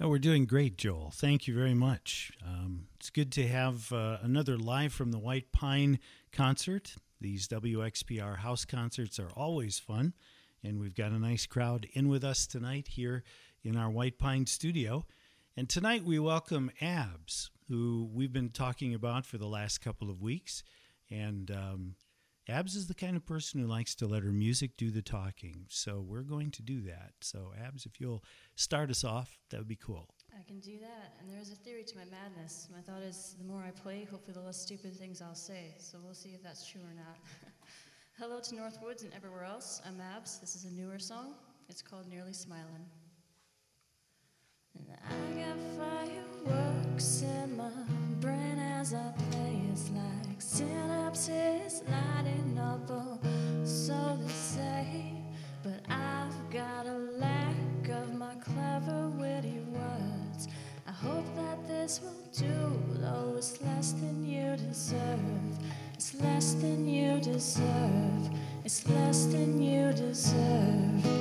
Oh, we're doing great, Joel. Thank you very much. Um, it's good to have uh, another live from the White Pine concert. These WXPR house concerts are always fun, and we've got a nice crowd in with us tonight here in our White Pine studio. And tonight we welcome ABZ, who we've been talking about for the last couple of weeks. And um, ABZ is the kind of person who likes to let her music do the talking. So we're going to do that. So, ABZ, if you'll start us off, that would be cool. I can do that. And there is a theory to my madness. My thought is the more I play, hopefully the less stupid things I'll say. So we'll see if that's true or not. Hello to Northwoods and everywhere else. I'm ABZ. This is a newer song. It's called Nearly Smiling. And I got fireworks in my brain as I play. It's like synapses lighting up, oh, so they say. But I've got a lack of my clever, witty words. I hope that this will do, though it's less than you deserve. It's less than you deserve. It's less than you deserve.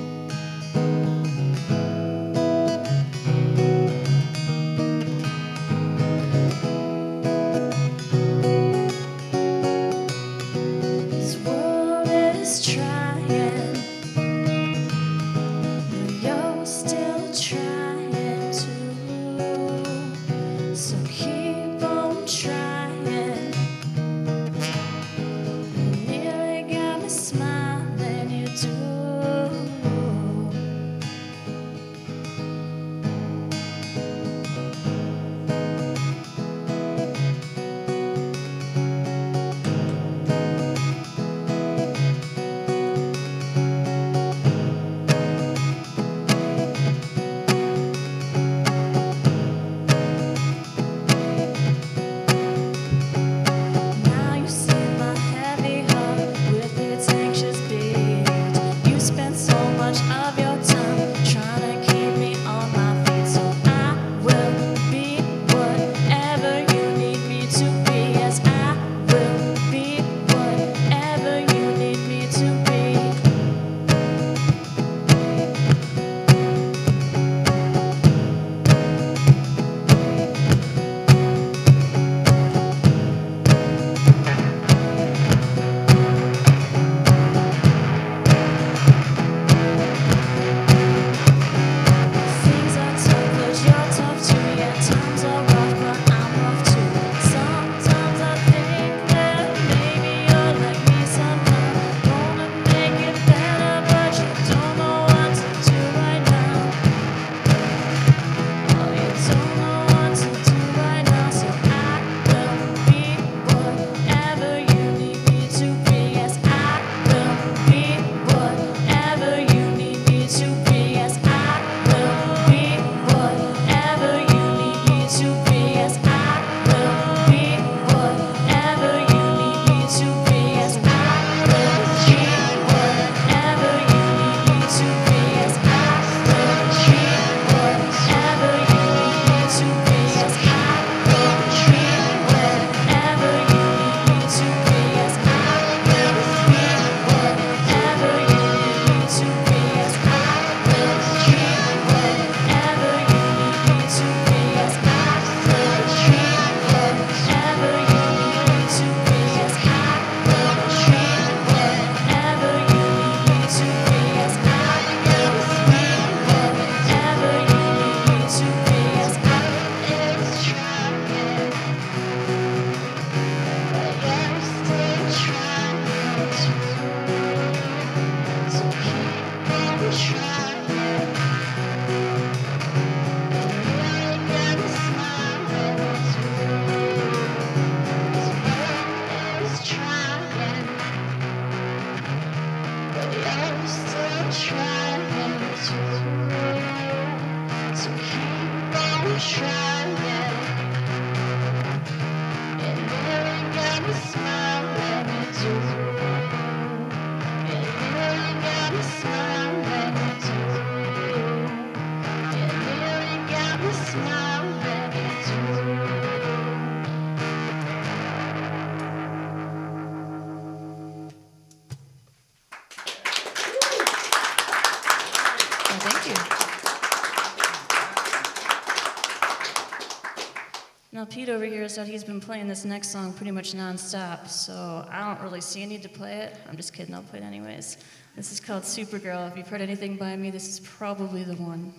Do. Awesome. Thank you. Now, Pete over here said he's been playing this next song pretty much nonstop, so I don't really see a need to play it. I'm just kidding, I'll play it anyways. This is called Supergirl. If you've heard anything by me, this is probably the one.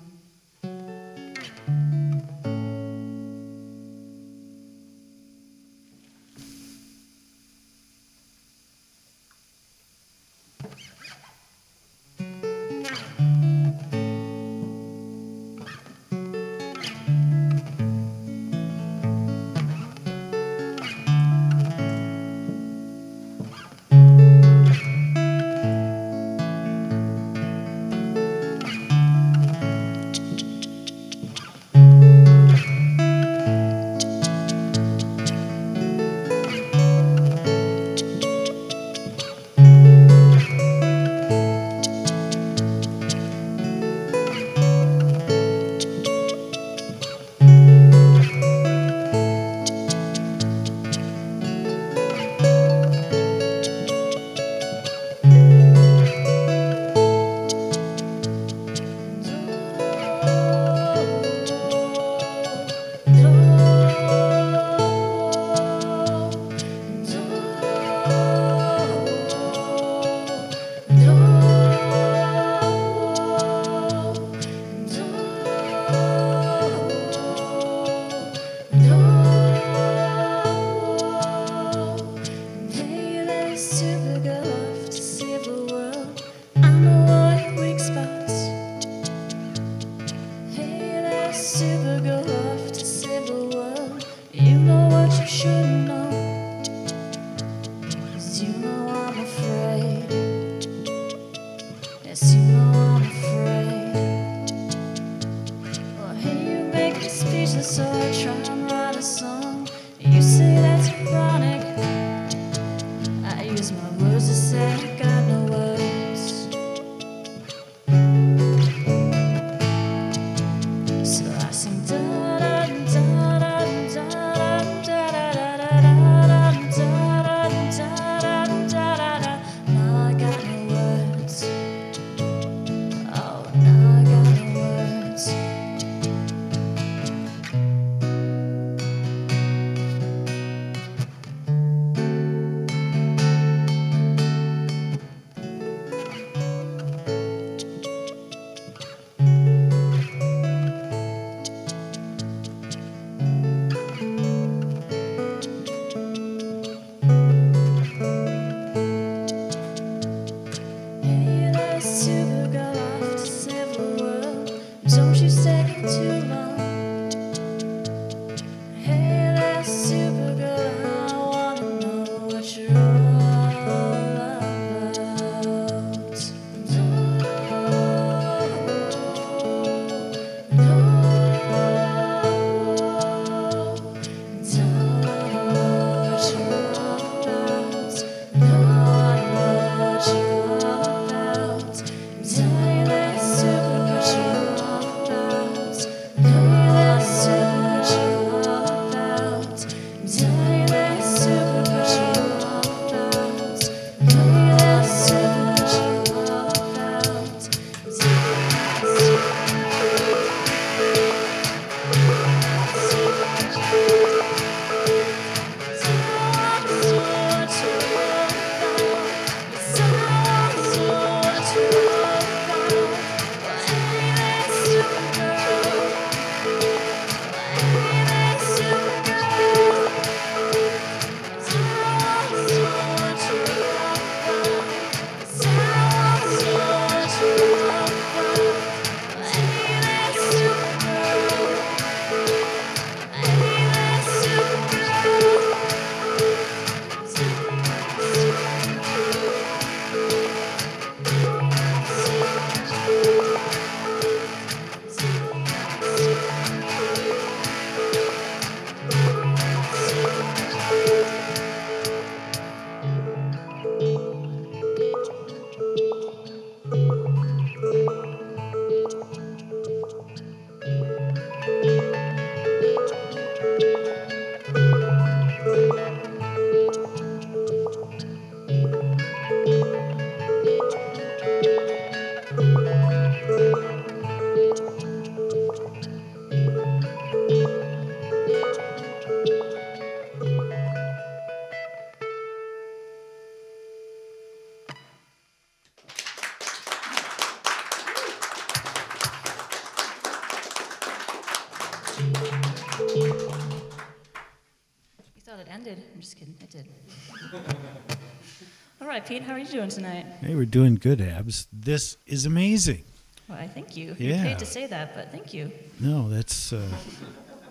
You doing tonight? Hey, we're doing good, ABZ. This is amazing. Well, I thank you. You're Yeah. paid to say that, but thank you. No, that's uh,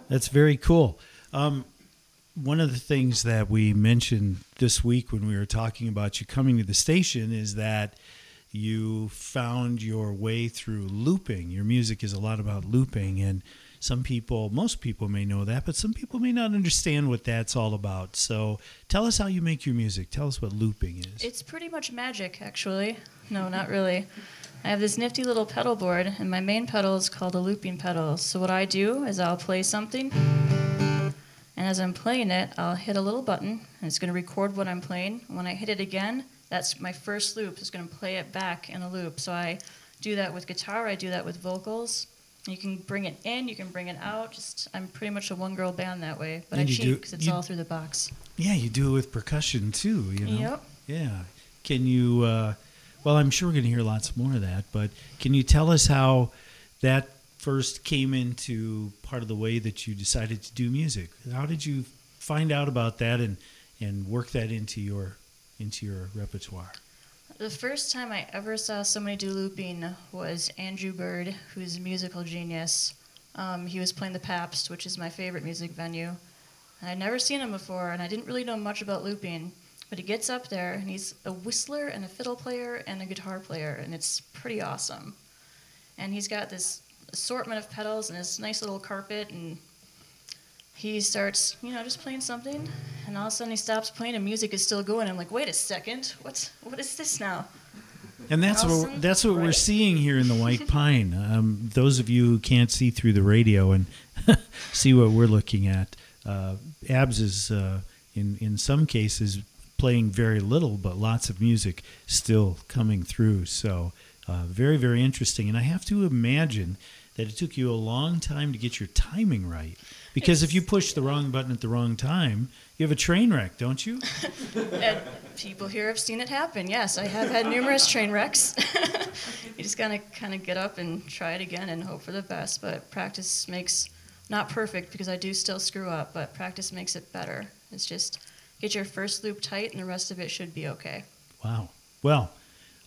that's very cool. Um, one of the things that we mentioned this week when we were talking about you coming to the station is that you found your way through looping. Your music is a lot about looping, and some people, most people may know that, but some people may not understand what that's all about. So tell us how you make your music. Tell us what looping is. It's pretty much magic, actually. No, not really. I have this nifty little pedal board, and my main pedal is called a looping pedal. So, what I do is I'll play something, and as I'm playing it, I'll hit a little button, and it's going to record what I'm playing. When I hit it again, that's my first loop. It's going to play it back in a loop. So, I do that with guitar, I do that with vocals. You can bring it in, you can bring it out. Just I'm pretty much a one-girl band that way, but And I cheat because it's you- all through the box. yeah, you do it with percussion too. You know. Yep. Yeah. Can you, uh, well, I'm sure we're going to hear lots more of that, but can you tell us how that first came into part of the way that you decided to do music? How did you find out about that and, and work that into your, into your repertoire? The first time I ever saw somebody do looping was Andrew Bird, who's a musical genius. Um, he was playing the Pabst, which is my favorite music venue. And I'd never seen him before, and I didn't really know much about looping. But he gets up there, and he's a whistler and a fiddle player and a guitar player, and it's pretty awesome. And he's got this assortment of pedals and this nice little carpet, and he starts, you know, just playing something, and all of a sudden he stops playing, and music is still going. I'm like, wait a second, what's what is this now? And that's what that's what we're seeing here in the White Pine. Um, those of you who can't see through the radio and see what we're looking at, uh, ABZ is uh, in in some cases playing very little, but lots of music still coming through. So uh, very very interesting. And I have to imagine that it took you a long time to get your timing right. Because if you push the wrong button at the wrong time, you have a train wreck, don't you? And people here have seen it happen. Yes, I have had numerous train wrecks. you just gotta kind of get up and try it again and hope for the best. But practice makes not perfect because I do still screw up, but practice makes it better. It's just get your first loop tight and the rest of it should be okay. Wow. Well,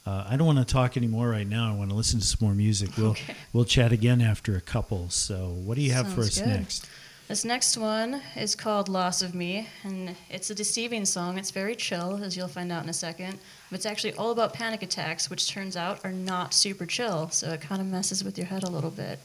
uh, I don't want to talk anymore right now. I want to listen to some more music. We'll Okay. we'll chat again after a couple. So, what do you have for us good. next? This next one is called Loss of Me, and it's a deceiving song. It's very chill, as you'll find out in a second. But it's actually all about panic attacks, which turns out are not super chill, so it kind of messes with your head a little bit.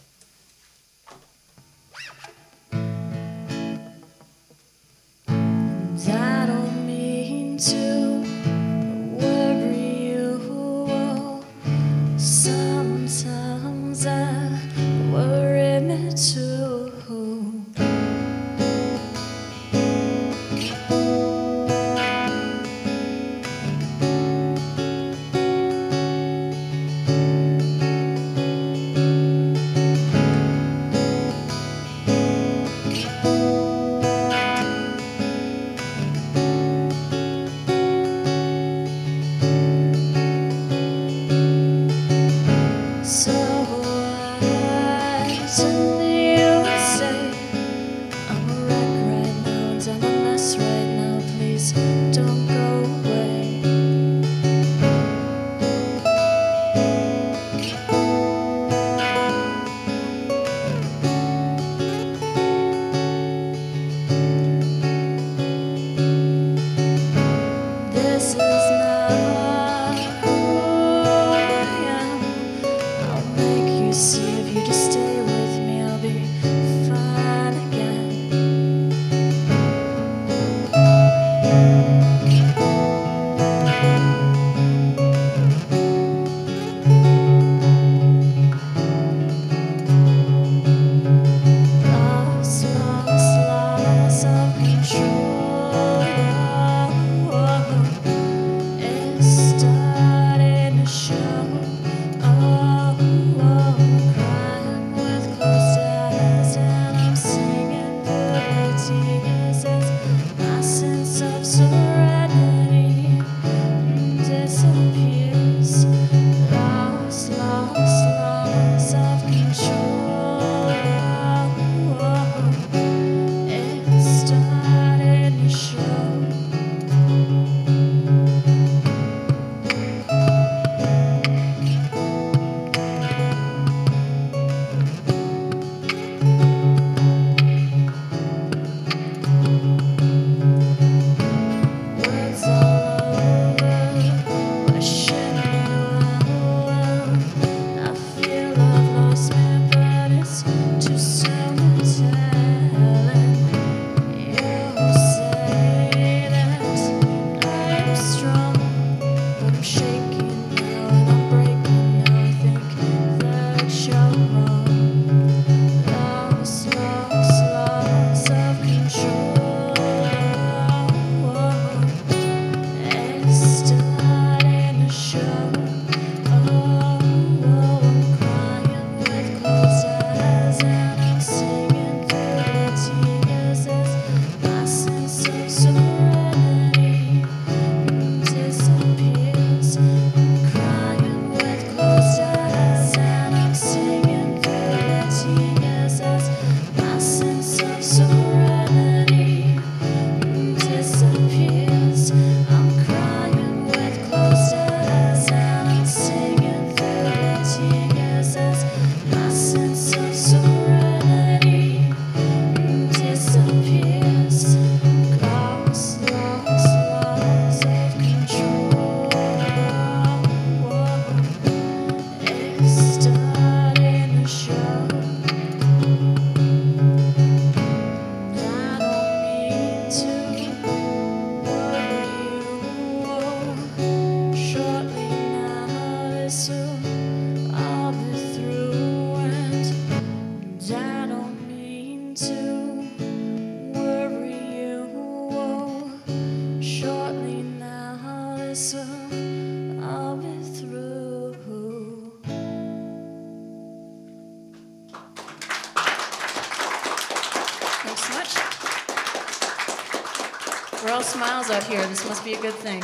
here. This must be a good thing.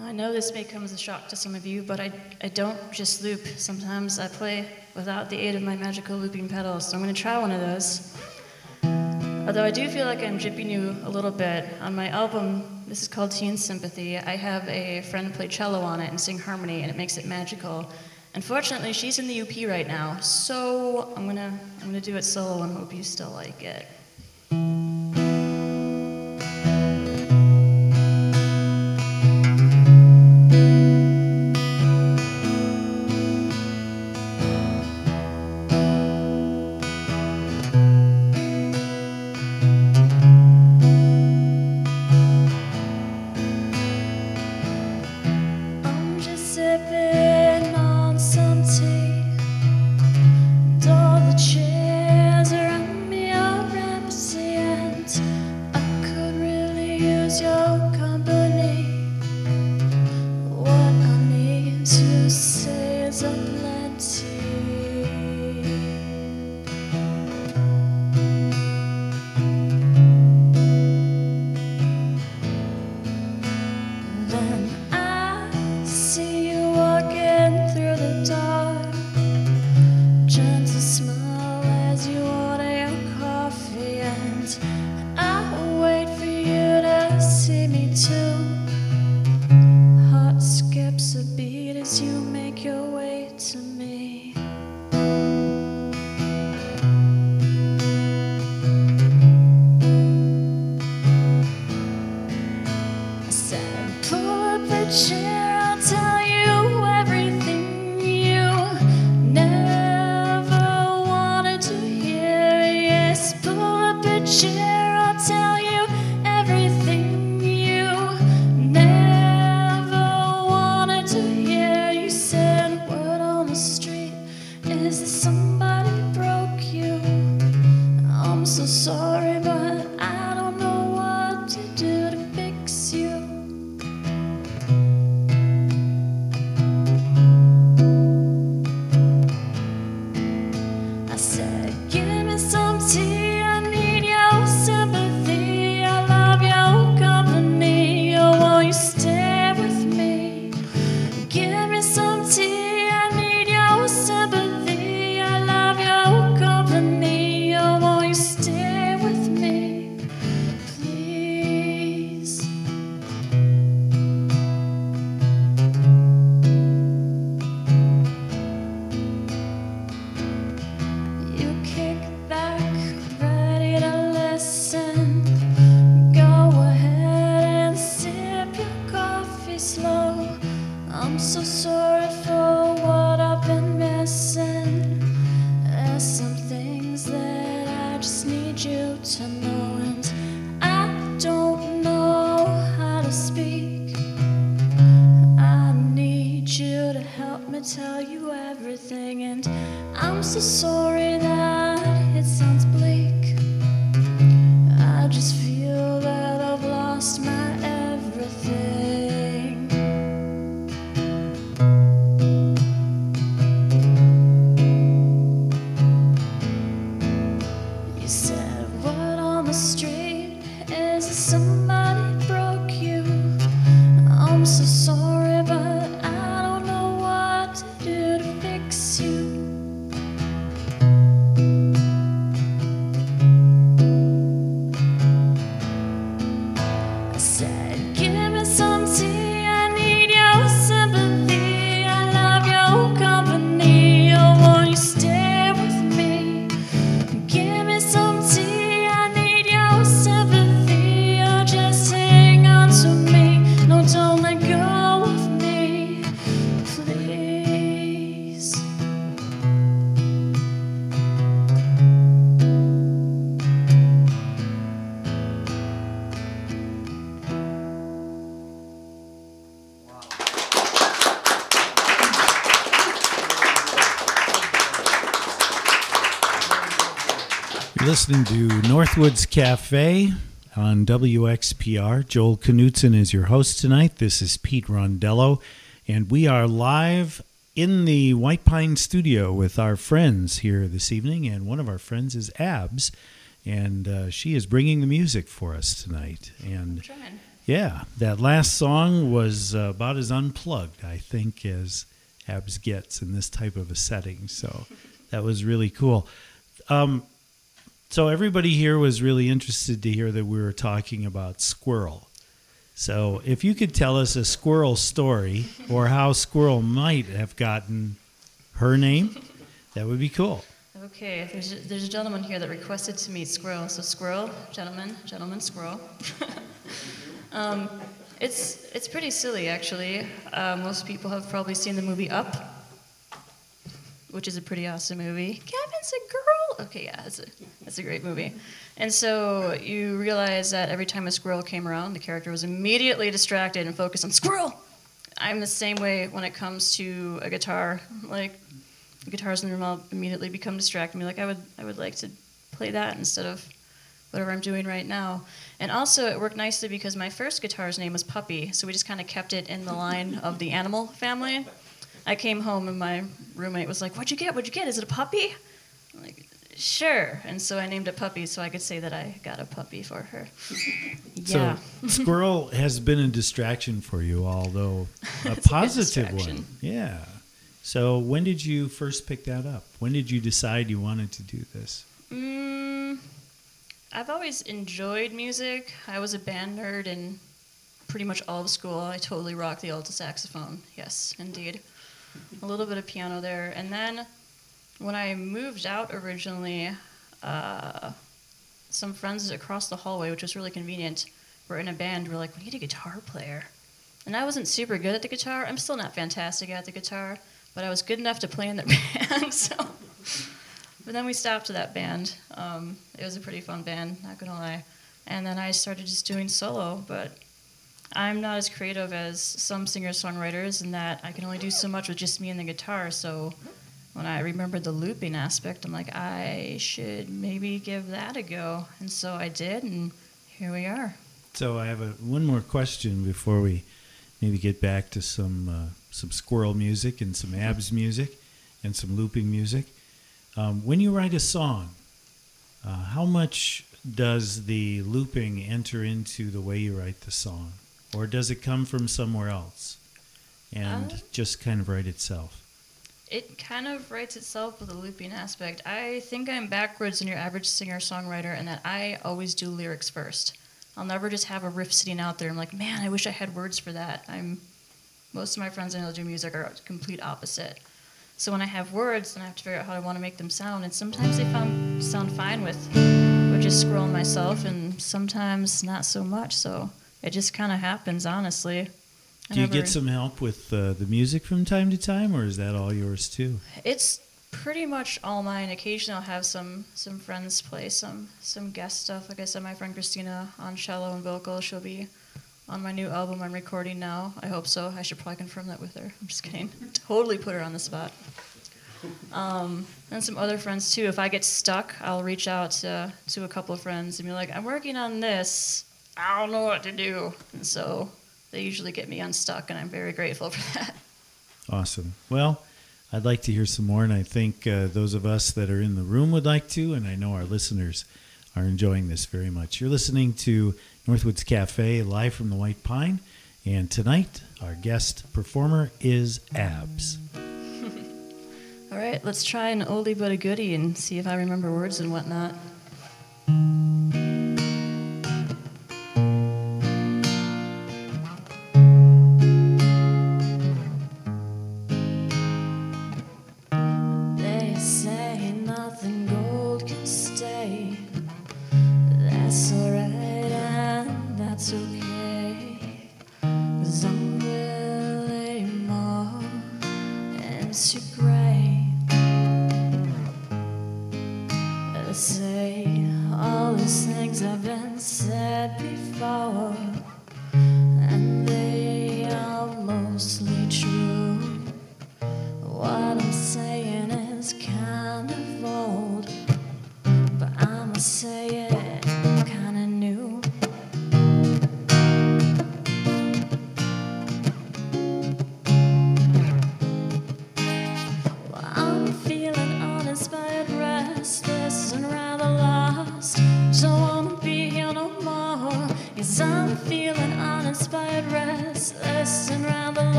I know this may come as a shock to some of you, but I, I don't just loop. Sometimes I play without the aid of my magical looping pedals, so I'm going to try one of those. Although I do feel like I'm jipping you a little bit, on my album, this is called Teen Sympathy, I have a friend play cello on it and sing harmony, and it makes it magical. Unfortunately, she's in the UP right now, so I'm gonna I'm gonna do it solo and hope you still like it. I'm so sorry. Listening to Northwoods Cafe on WXPR. Joel Knutson is your host tonight. This is Pete Rondello, and we are live in the White Pine studio with our friends here this evening. And one of our friends is ABZ, and uh, she is bringing the music for us tonight. And yeah, that last song was uh, about as unplugged, I think, as ABZ gets in this type of a setting. So that was really cool. Um, so everybody here was really interested to hear that we were talking about squirrel. So if you could tell us a squirrel story or how squirrel might have gotten her name, that would be cool. Okay, there's a, there's a gentleman here that requested to meet Squirrel. So Squirrel, gentleman, gentleman, Squirrel. um, it's it's pretty silly actually. Uh, most people have probably seen the movie Up, which is a pretty awesome movie. Kevin's a girl. Okay, yeah, it's a it's a great movie. And so you realize that every time a squirrel came around, the character was immediately distracted and focused on squirrel. I'm the same way when it comes to a guitar. Like guitars in the room, I'll immediately become distracted. Me like I would I would like to play that instead of whatever I'm doing right now. And also it worked nicely because my first guitar's name was Puppy, so we just kind of kept it in the line of the animal family. I came home and my roommate was like, "What'd you get? What'd you get? Is it a puppy?" I'm like, "Sure." And so I named it Puppy so I could say that I got a puppy for her. yeah. So squirrel has been a distraction for you, although a positive one. Yeah. So when did you first pick that up? When did you decide you wanted to do this? Mm, I've always enjoyed music. I was a band nerd in pretty much all of school. I totally rocked the alto saxophone. Yes, indeed. A little bit of piano there. And then when I moved out originally, uh, some friends across the hallway, which was really convenient, were in a band. We were like, "We need a guitar player," and I wasn't super good at the guitar. I'm still not fantastic at the guitar, but I was good enough to play in the band. So, but then we stopped that band. Um, it was a pretty fun band, not gonna lie. And then I started just doing solo, but I'm not as creative as some singer-songwriters in that I can only do so much with just me and the guitar. So when I remembered the looping aspect, I'm like, I should maybe give that a go. And so I did, and here we are. So I have a, one more question before we maybe get back to some uh, some squirrel music and some ABZ music and some looping music. Um, when you write a song, uh, how much does the looping enter into the way you write the song, or does it come from somewhere else and Uh, just kind of write itself? It kind of writes itself with a looping aspect. I think I'm backwards in your average singer songwriter in that I always do lyrics first. I'll never just have a riff sitting out there. I'm like, man, I wish I had words for that. I'm most of my friends I know do music are complete opposite. So when I have words, then I have to figure out how I want to make them sound. And sometimes they found, sound fine with, with just scrolling myself, and sometimes not so much. So it just kind of happens, honestly. Do you get some help with uh, the music from time to time, or is that all yours too? It's pretty much all mine. Occasionally, I'll have some some friends play some some guest stuff. Like I said, my friend Christina on cello and vocal. She'll be on my new album I'm recording now. I hope so. I should probably confirm that with her. I'm just kidding. totally put her on the spot. Um, and some other friends too. If I get stuck, I'll reach out to to a couple of friends and be like, "I'm working on this. I don't know what to do." And so they usually get me unstuck, and I'm very grateful for that. Awesome. Well, I'd like to hear some more, and I think uh, those of us that are in the room would like to, and I know our listeners are enjoying this very much. You're listening to Northwoods Cafe live from the White Pine, and tonight our guest performer is ABZ. All right, let's try an oldie but a goodie and see if I remember words and whatnot.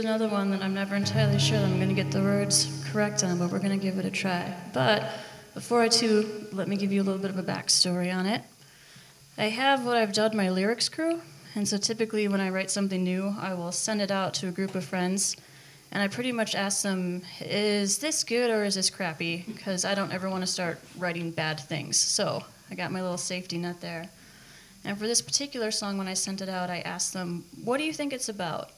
Another one that I'm never entirely sure that I'm going to get the words correct on, but we're going to give it a try. But before I do, let me give you a little bit of a backstory on it. I have what I've dubbed my lyrics crew, and so typically when I write something new, I will send it out to a group of friends, and I pretty much ask them, is this good or is this crappy? Because I don't ever want to start writing bad things. So I got my little safety net there. And for this particular song, when I sent it out, I asked them, what do you think it's about?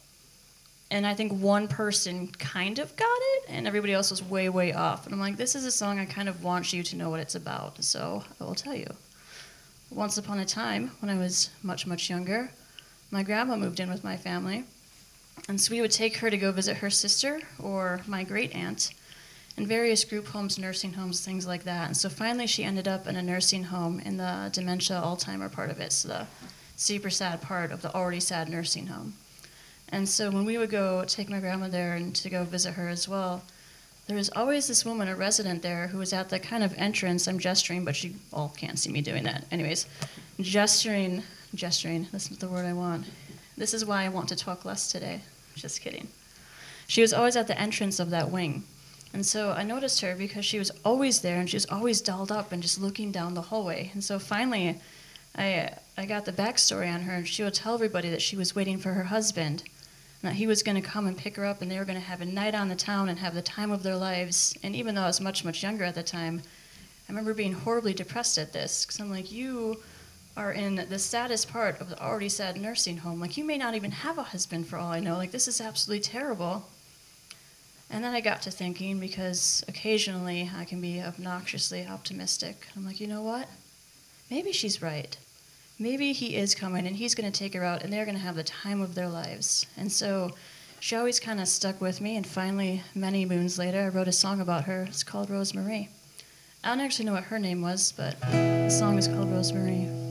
And I think one person kind of got it, and everybody else was way, way off. And I'm like, this is a song I kind of want you to know what it's about, so I will tell you. Once upon a time, when I was much, much younger, my grandma moved in with my family, and so we would take her to go visit her sister or my great aunt in various group homes, nursing homes, things like that. And so finally, she ended up in a nursing home in the dementia Alzheimer part of it, so the super sad part of the already sad nursing home. And so when we would go take my grandma there and to go visit her as well, there was always this woman, a resident there, who was at the kind of entrance. I'm gesturing, but you all can't see me doing that. Anyways, gesturing, gesturing, that's not the word I want. This is why I want to talk less today. Just kidding. She was always at the entrance of that wing. And so I noticed her because she was always there and she was always dolled up and just looking down the hallway. And so finally, I, I got the backstory on her, and she would tell everybody that she was waiting for her husband. That he was going to come and pick her up and they were going to have a night on the town and have the time of their lives. And even though I was much, much younger at the time, I remember being horribly depressed at this because I'm like, you are in the saddest part of the already sad nursing home. Like, you may not even have a husband for all I know. Like, this is absolutely terrible. And then I got to thinking because occasionally I can be obnoxiously optimistic. I'm like, you know what? Maybe she's right. Maybe he is coming and he's going to take her out and they're going to have the time of their lives. And so she always kind of stuck with me. And finally, many moons later, I wrote a song about her. It's called Rosemary. I don't actually know what her name was, but the song is called Rosemary.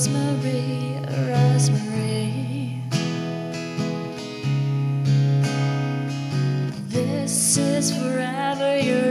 Rosemary, Rosemary. This is forever your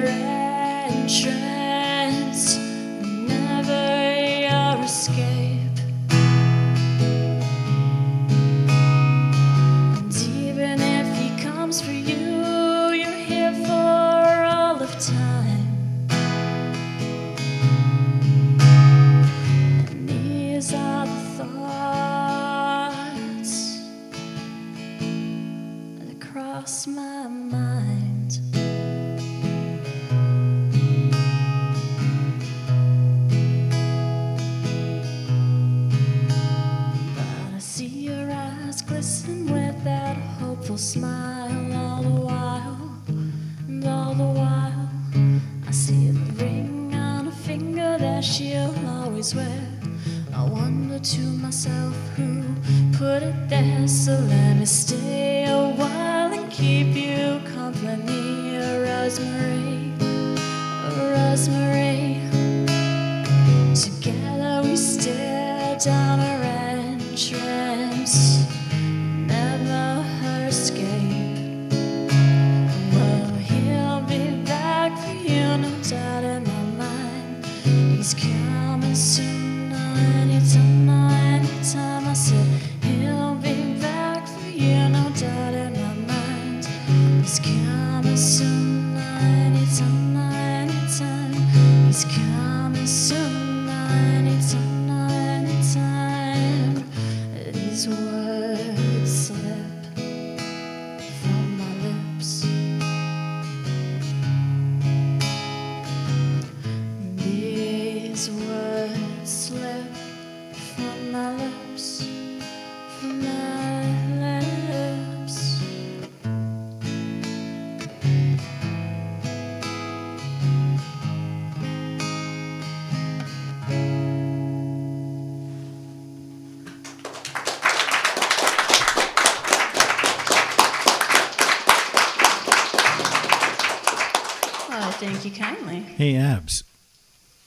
Hey, ABZ.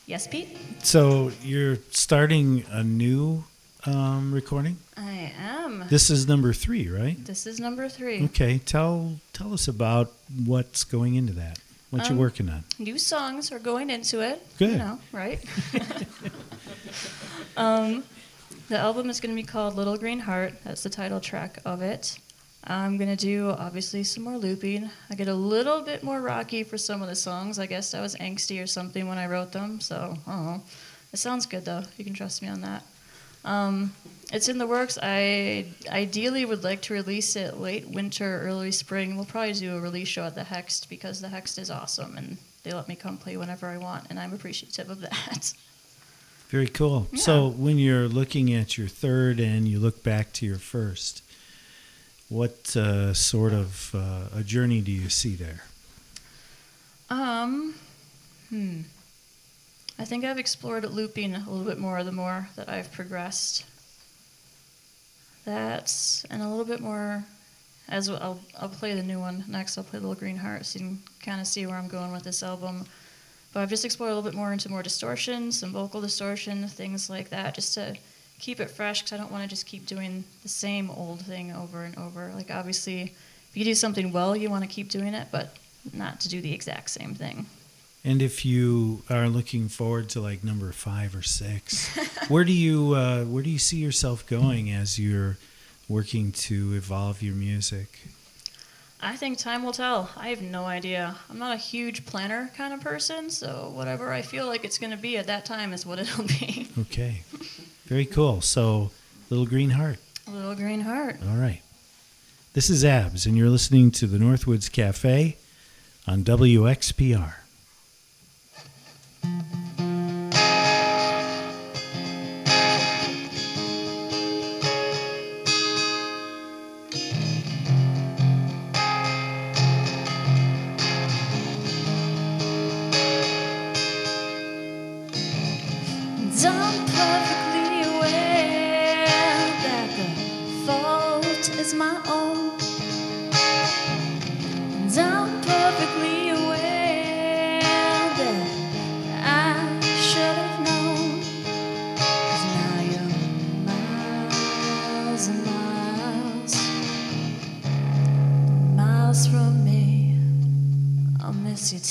Yes, Pete? So you're starting a new um, recording. I am. This is number three, right? This is number three. Okay. Tell tell us about what's going into that. What you're Um, working on. New songs are going into it. Good. You know, right? um, the album is going to be called Little Green Heart. That's the title track of it. I'm going to do, obviously, some more looping. I get a little bit more rocky for some of the songs. I guess I was angsty or something when I wrote them, so I don't know. It sounds good, though. You can trust me on that. Um, it's in the works. I ideally would like to release it late winter, early spring. We'll probably do a release show at the Hext because the Hext is awesome and they let me come play whenever I want, and I'm appreciative of that. Very cool. So when you're looking at your third and you look back to your first, what uh, sort of uh, a journey do you see there? Um, hmm. I think I've explored looping a little bit more the more that I've progressed. That's and a little bit more. As I'll I'll play the new one next. I'll play Little Green Heart, so you can kind of see where I'm going with this album. But I've just explored a little bit more into more distortion, some vocal distortion, things like that, just to keep it fresh. Because I don't want to just keep doing the same old thing over and over. Like obviously, if you do something well, you want to keep doing it, but not to do the exact same thing. And if you are looking forward to like number five or six, where do you uh, where do you see yourself going as you're working to evolve your music? I think time will tell. I have no idea. I'm not a huge planner kind of person, so whatever I feel like it's going to be at that time is what it'll be. Okay, very cool. So, Little Green Heart. Little Green Heart. All right. This is ABZ, and you're listening to the Northwoods Cafe on WXPR.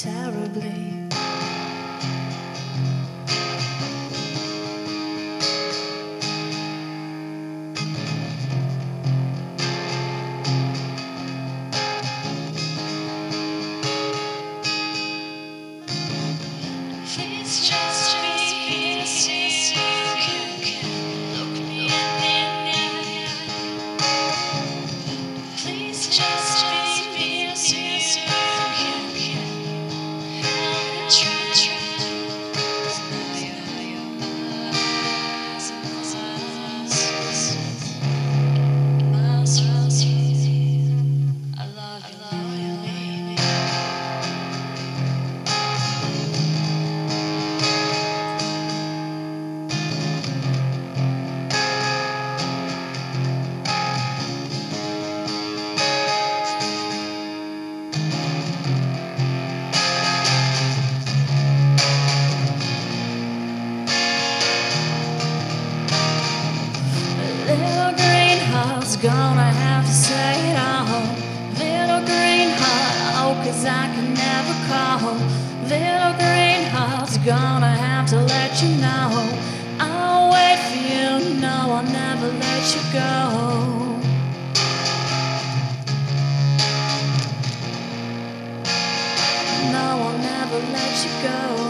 Terribly. Let you go.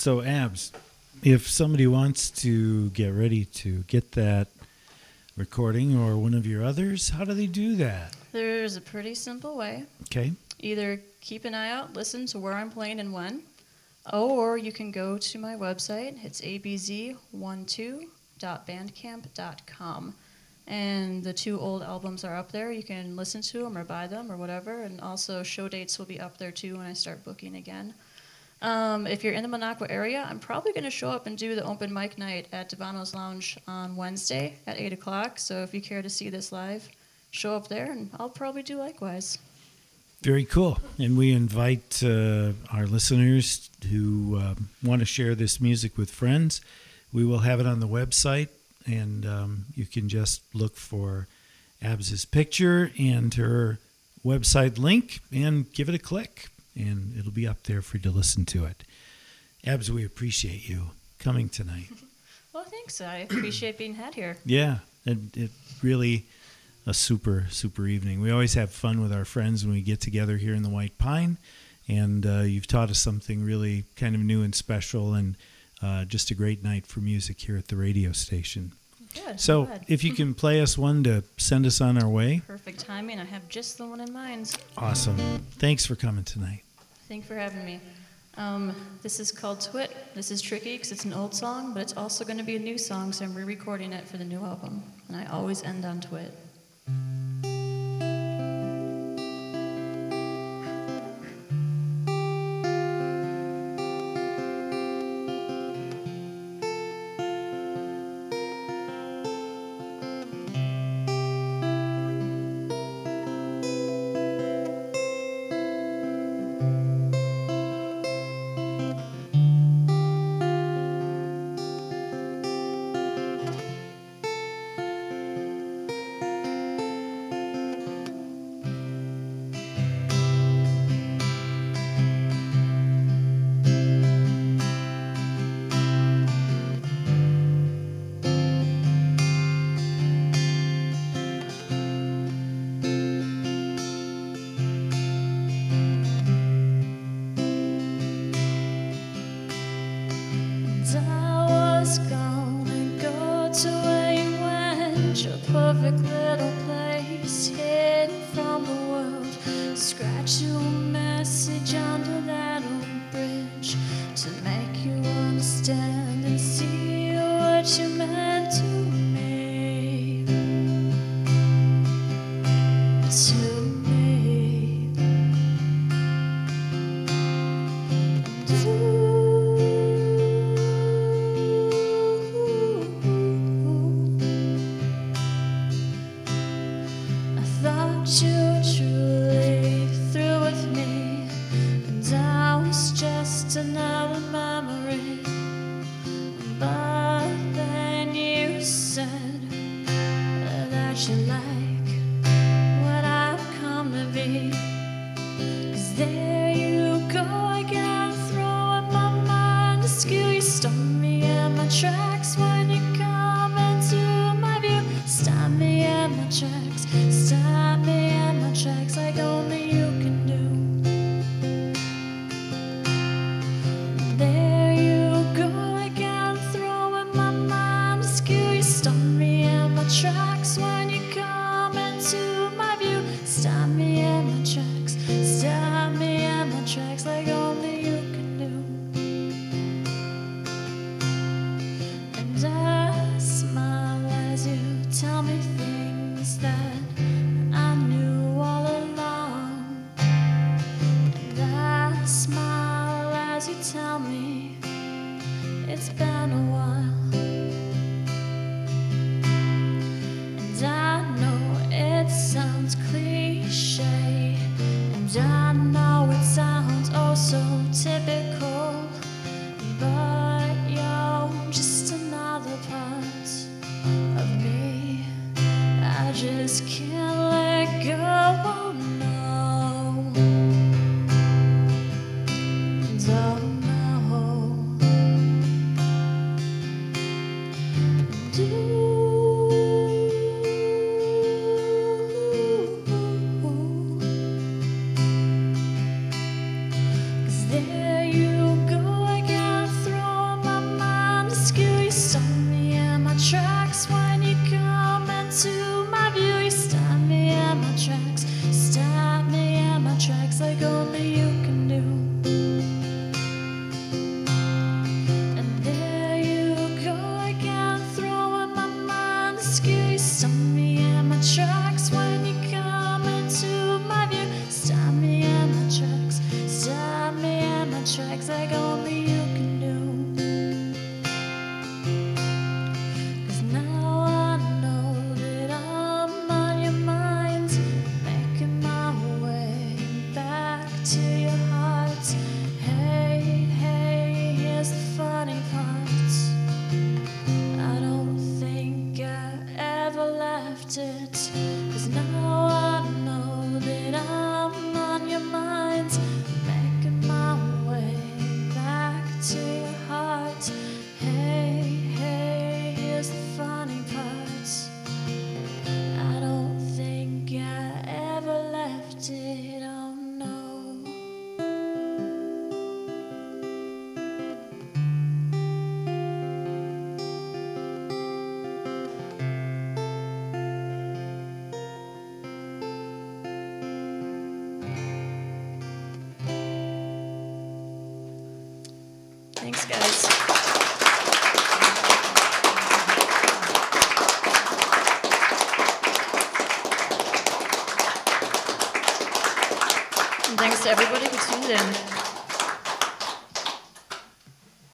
So, ABZ, if somebody wants to get ready to get that recording or one of your others, how do they do that? There's a pretty simple way. Okay. Either keep an eye out, listen to where I'm playing and when, or you can go to my website. It's abz12.bandcamp.com. And the two old albums are up there. You can listen to them or buy them or whatever. And also, show dates will be up there too when I start booking again. Um, if you're in the Minocqua area, I'm probably going to show up and do the open mic night at Devano's Lounge on Wednesday at 8 o'clock. So if you care to see this live, show up there and I'll probably do likewise. Very cool. And we invite uh, our listeners who uh, want to share this music with friends. We will have it on the website, and um, you can just look for ABZ's picture and her website link and give it a click, and it'll be up there for you to listen to it. ABZ, we appreciate you coming tonight. Well, thanks. I appreciate being had here. Yeah, it, it really a super super evening. We always have fun with our friends when we get together here in the White Pine, and uh, you've taught us something really kind of new and special, and uh, just a great night for music here at the radio station. Good. So, I'm if you can play us one to send us on our way, Perfect timing. I have just the one in mind. awesome. Thanks for coming tonight. Thank you for having me. Um, this is called Twit. This is tricky because it's an old song, but it's also going to be a new song, so I'm re recording it for the new album. And I always end on Twit.